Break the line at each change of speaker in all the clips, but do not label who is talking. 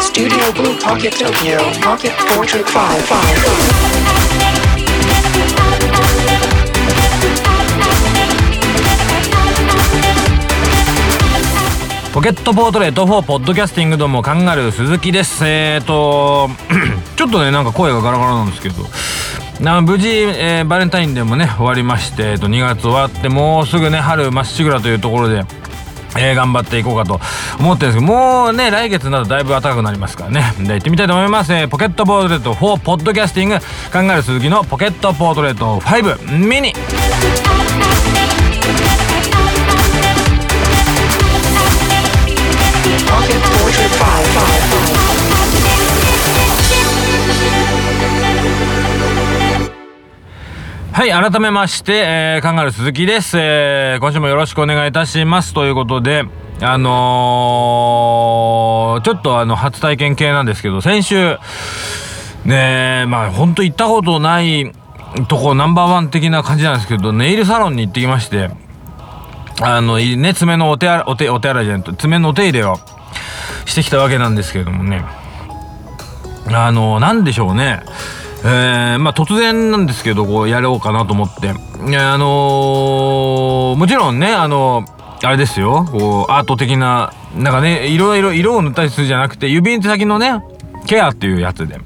Studio Blue Pocket Tokyo Pocket Portrait 5
ポケットポートレート4ポッドキャスティングどうもカンガルー鈴木です。えーと ちょっとねなんか声がガラガラなんですけど。な無事、えーバレンタインデーもね終わりまして、えー、と2月終わってもうすぐね春まっしぐらというところでえー頑張っていこうかと思ってるんですけどもうね来月になるとだいぶ暖かくなりますからね。で行ってみたいと思います、えーポケットポートレート4ポッドキャスティング。考える鈴木のポケットポートレート5ミニ。
Pocket Portrait 5
はい、改めまして、えー、カンガルー鈴木です。えー、今週もよろしくお願いいたします。ということで、あのー、ちょっとあの、初体験系なんですけど、先週、ね、まあ、ほんと行ったことないとこナンバーワン的な感じなんですけど、ネイルサロンに行ってきまして、あの、ね、爪のお手洗い、お手、お手洗いじゃないと、爪のお手入れをしてきたわけなんですけれどもね、あの、なんでしょうね。えー、まあ突然なんですけど、こうやろうかなと思って。いやあのーもちろんね、あのあれですよ、こう、アート的な、なんかね、いろいろ色を塗ったりするじゃなくて、指先のね、ケアっていうやつで、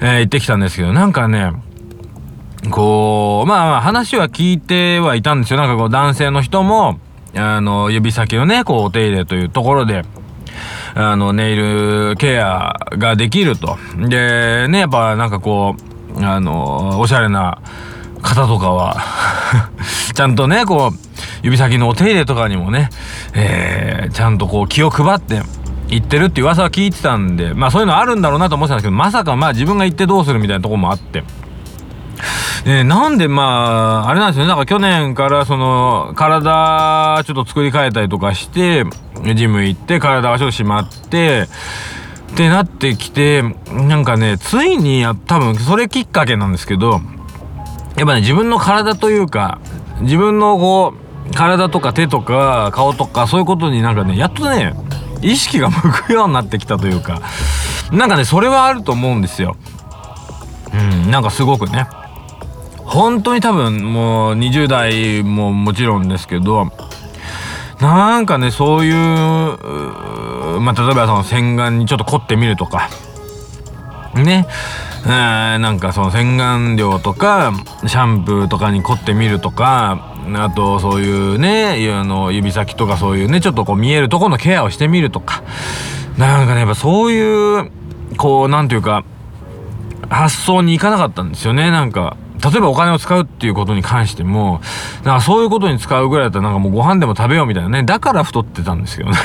えー行ってきたんですけど、なんかね、こう、まあまあ話は聞いてはいたんですよ。なんかこう男性の人も、あの、指先のね、こうお手入れというところで、あの、ネイルケアができると。で、ね、やっぱなんかこう、あの、おしゃれな方とかは、ちゃんとね、こう、指先のお手入れとかにもね、えーちゃんとこう気を配って、行ってるって噂は聞いてたんで、まあそういうのあるんだろうなと思ってたんですけど、まさかまあ自分が行ってどうするみたいなとこもあって。えーなんでまあ、あれなんですよね。なんか去年からその、体ちょっと作り変えたりとかして、ジム行って体がちょっと締まって、ってなってきて、なんかね、ついにや、多分それきっかけなんですけど、やっぱね、自分の体というか、自分のこう、体とか手とか顔とかそういうことになんかね、やっとね、意識が向くようになってきたというか、なんかね、それはあると思うんですよ。うん、なんかすごくね。本当に多分もう20代ももちろんですけどなんかねそういうまあ例えばその洗顔にちょっと凝ってみるとかね。えなんかその洗顔料とかシャンプーとかに凝ってみるとかあとそういうねあの指先とかそういうねちょっとこう見えるところのケアをしてみるとか。なんかねやっぱそういうこうなんていうか発想に行かなかったんですよねなんか。例えばお金を使うっていうことに関してもなんかそういうことに使うぐらいだったらなんかもうご飯でも食べようみたいなねだから太ってたんですけどね。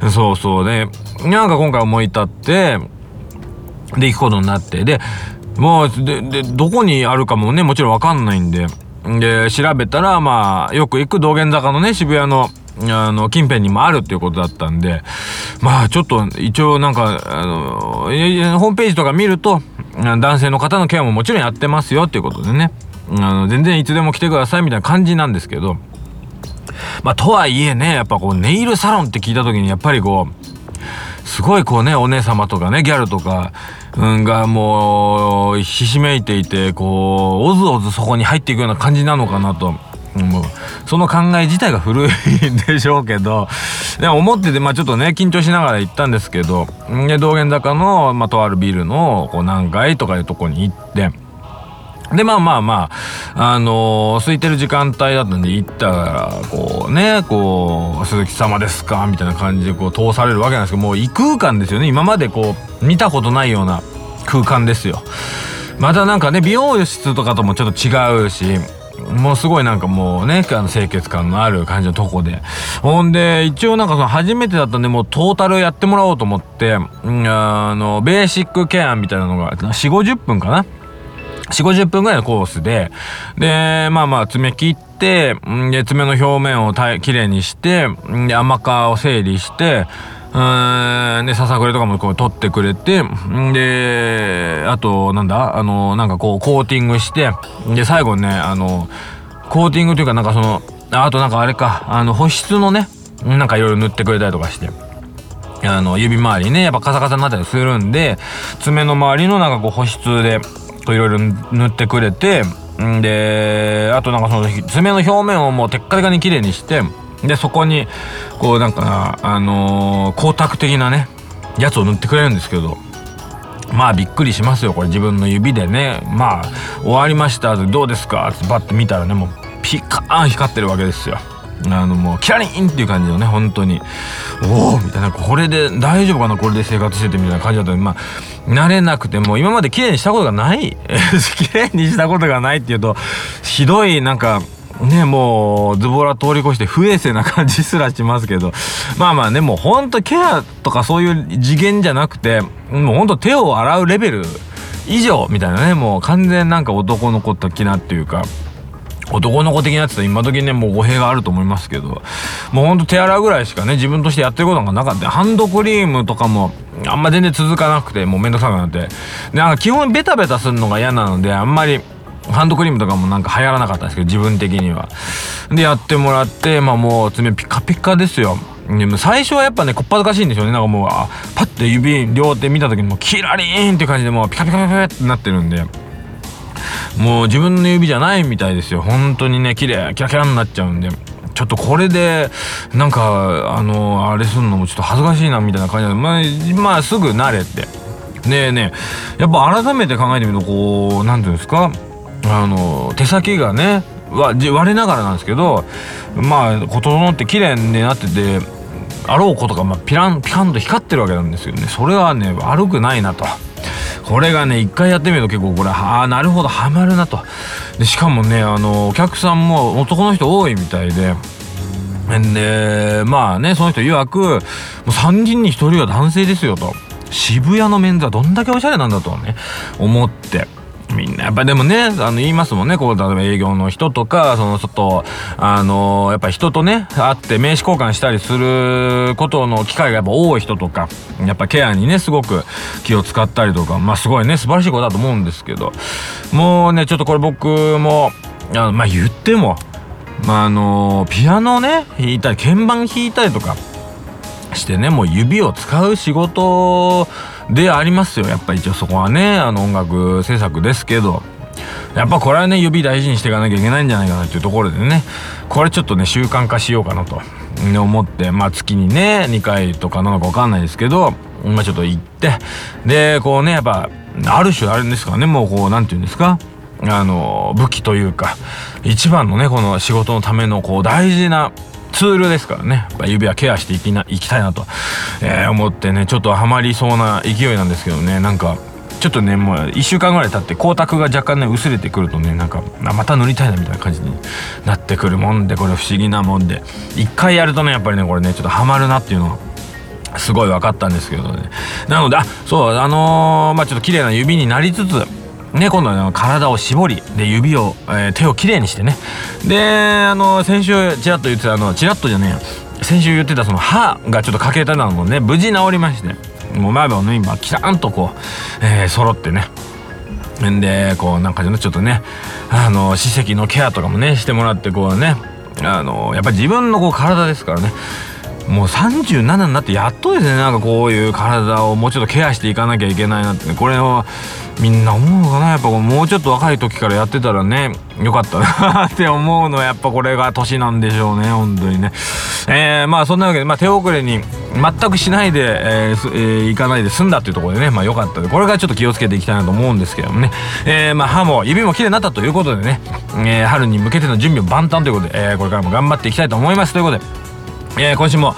そうそう。でなんか今回思い立ってで行くことになって。でもうででどこにあるかもねもちろんわかんないんで。で調べたらまあよく行く道玄坂のね渋谷のあの近辺にもあるっていうことだったんで。まあちょっと一応なんかあのホームページとか見ると男性の方のケアももちろんやってますよっていうことでねあの全然いつでも来てくださいみたいな感じなんですけどまあとはいえねやっぱこうネイルサロンって聞いた時にやっぱりこうすごいこうねお姉様とかねギャルとか、うん、がもうひしめいていてこうおずおずそこに入っていくような感じなのかなと。もうその考え自体が古いんでしょうけど で思っててまあちょっとね緊張しながら行ったんですけどで道玄坂の、まあ、とあるビルのこう何階とかいうとこに行って。で、まあまあまあ、あのー空いてる時間帯だったんで行ったら、こうね、こう、鈴木様ですか？みたいな感じでこう通されるわけなんですけど、もう異空間ですよね。今までこう、見たことないような空間ですよ。またなんかね、美容室とかともちょっと違うし、もうすごいなんかもうね、あの清潔感のある感じのとこで。ほんで、一応なんかその初めてだったんで、もうトータルやってもらおうと思って、あの、ベーシックケアみたいなのが、4、50分かな？4、50分ぐらいのコースで、で、まあまあ爪切って、で、爪の表面をきれいにして、で、甘皮を整理して、で、ささくれとかもこう取ってくれて、で、あと、なんだあの、なんかこう、コーティングして、で、最後ね、あの、コーティングというかなんかその、あとなんかあれか、あの、保湿のね、なんかいろいろ塗ってくれたりとかして。あの、指周りね、やっぱカサカサになったりするんで、爪の周りのなんかこう保湿で、いろいろ塗ってくれて、んで、あとなんかその爪の表面をもうテッカテカに綺麗にして、で、そこに、こうなんか、あのー、光沢的なね、やつを塗ってくれるんですけど、まあびっくりしますよこれ自分の指でね。まあ終わりましたどうですか？ってバッて見たらねもうピカーン光ってるわけですよ。あのもうキラリンっていう感じのね本当に。おおみたいな。これで大丈夫かな？これで生活しててみたいな感じだったまあ慣れなくても今まで綺麗にしたことがない。綺麗にしたことがないっていうとひどいなんかねもうズボラ通り越して不衛生な感じすらしますけど。まあまあねもうほんとケアとかそういう次元じゃなくてもうほんと手を洗うレベル以上みたいなねもう完全なんか男の子的なっていうか男の子的なやつと今時ねもう語弊があると思いますけど。もうほんと手洗うぐらいしかね自分としてやってることがなかった。ハンドクリームとかもあんま全然続かなくてもうめんどくさくなって。なんか基本ベタベタするのが嫌なのであんまりハンドクリームとかもなんか流行らなかったんですけど自分的には。でやってもらってまあもう爪ピカピカですよ。でも最初はやっぱねこっぱずかしいんですよね。なんかもうパッて指両手見た時にもうキラリーンって感じでもうピカピカピカってなってるんで。もう自分の指じゃないみたいですよ。本当にね綺麗キラキラになっちゃうんで。ちょっとこれでなんかあのあれすんのもちょっと恥ずかしいなみたいな感じでまあ、まあ、すぐ慣れて。ねえねえ。やっぱ改めて考えてみるとこう何ていうんですか？あの手先がね割れながらなんですけどまあ整って綺麗になっててあろうことが、まあ、ピランピカンと光ってるわけなんですよね。それはね悪くないなと。これがね一回やってみると結構これああなるほどハマるなと。でしかもねあのお客さんも男の人多いみたいで。でまあねその人曰くもう3人に1人は男性ですよと。渋谷のメンズはどんだけおしゃれなんだとね思って。みんな。やっぱでもねあの言いますもんね。こう例えば営業の人とかその外あのやっぱ人とね会って名刺交換したりすることの機会がやっぱ多い人とかやっぱケアにねすごく気を使ったりとかまあすごいね素晴らしいことだと思うんですけどもうねちょっとこれ僕もあのまあ言ってもまああのピアノね弾いたり鍵盤弾いたりとかしてねもう指を使う仕事をでありますよ。やっぱ一応そこはねあの音楽制作ですけど。やっぱこれはね指大事にしていかなきゃいけないんじゃないかなっていうところでね。これちょっとね習慣化しようかなと。思って。まあ月にね2回とかなのか分かんないですけど。まあちょっと行って。でこうねやっぱある種あれですかね。もうこう何て言うんですか。あの武器というか。一番のねこの仕事のためのこう大事なツールですからね。指はケアしていきないきたいなと、えー、思ってねちょっとハマりそうな勢いなんですけどね。なんかちょっとねもう1週間ぐらい経って光沢が若干ね薄れてくるとねなんかまた塗りたいなみたいな感じになってくるもんでこれ不思議なもんで。一回やるとねやっぱりねこれねちょっとハマるなっていうのはすごい分かったんですけどね。なのであそうあのー、まあちょっと綺麗な指になりつつね、今度は体を絞りで指を、えー、手をきれいにしてね。であの先週ちらっと言ってたあのちらっとじゃねえ先週言ってたその歯がちょっと欠けたのもね無事治りまして。もう前歯の今キランとこう、えー、揃ってね。んでこうなんかちょっとねあの歯石のケアとかもねしてもらってこうね。あのやっぱり自分のこう体ですからね。もう37になってやっとですねなんかこういう体をもうちょっとケアしていかなきゃいけないなって、ね、これをみんな思うのかな？やっぱもうちょっと若い時からやってたらねよかったなって思うのはやっぱこれが年なんでしょうね本当にね。えー、まあそんなわけで、まあ、手遅れに全くしないで、えーえー、行かないで済んだっていうところでねまあ良かったでこれからちょっと気をつけていきたいなと思うんですけどもね、えー、まあ歯も指も綺麗になったということでね、えー、春に向けての準備を万端ということで、えー、これからも頑張っていきたいと思います。ということでえー、今週も、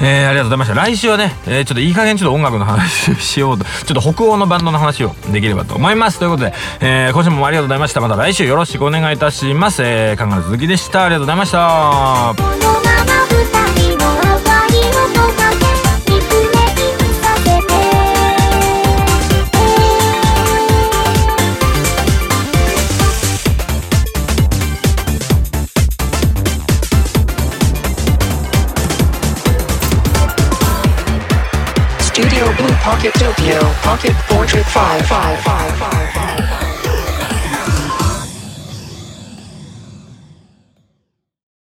えー、ありがとうございました。来週はね、えー、ちょっといい加減ちょっと音楽の話しようと、ちょっと北欧のバンドの話をできればと思います。ということで、えー、今週もありがとうございました。また来週よろしくお願いいたします。えー、考え続きでした。ありがとうございました。
Pocket Tokyo Pocket Portrait 555.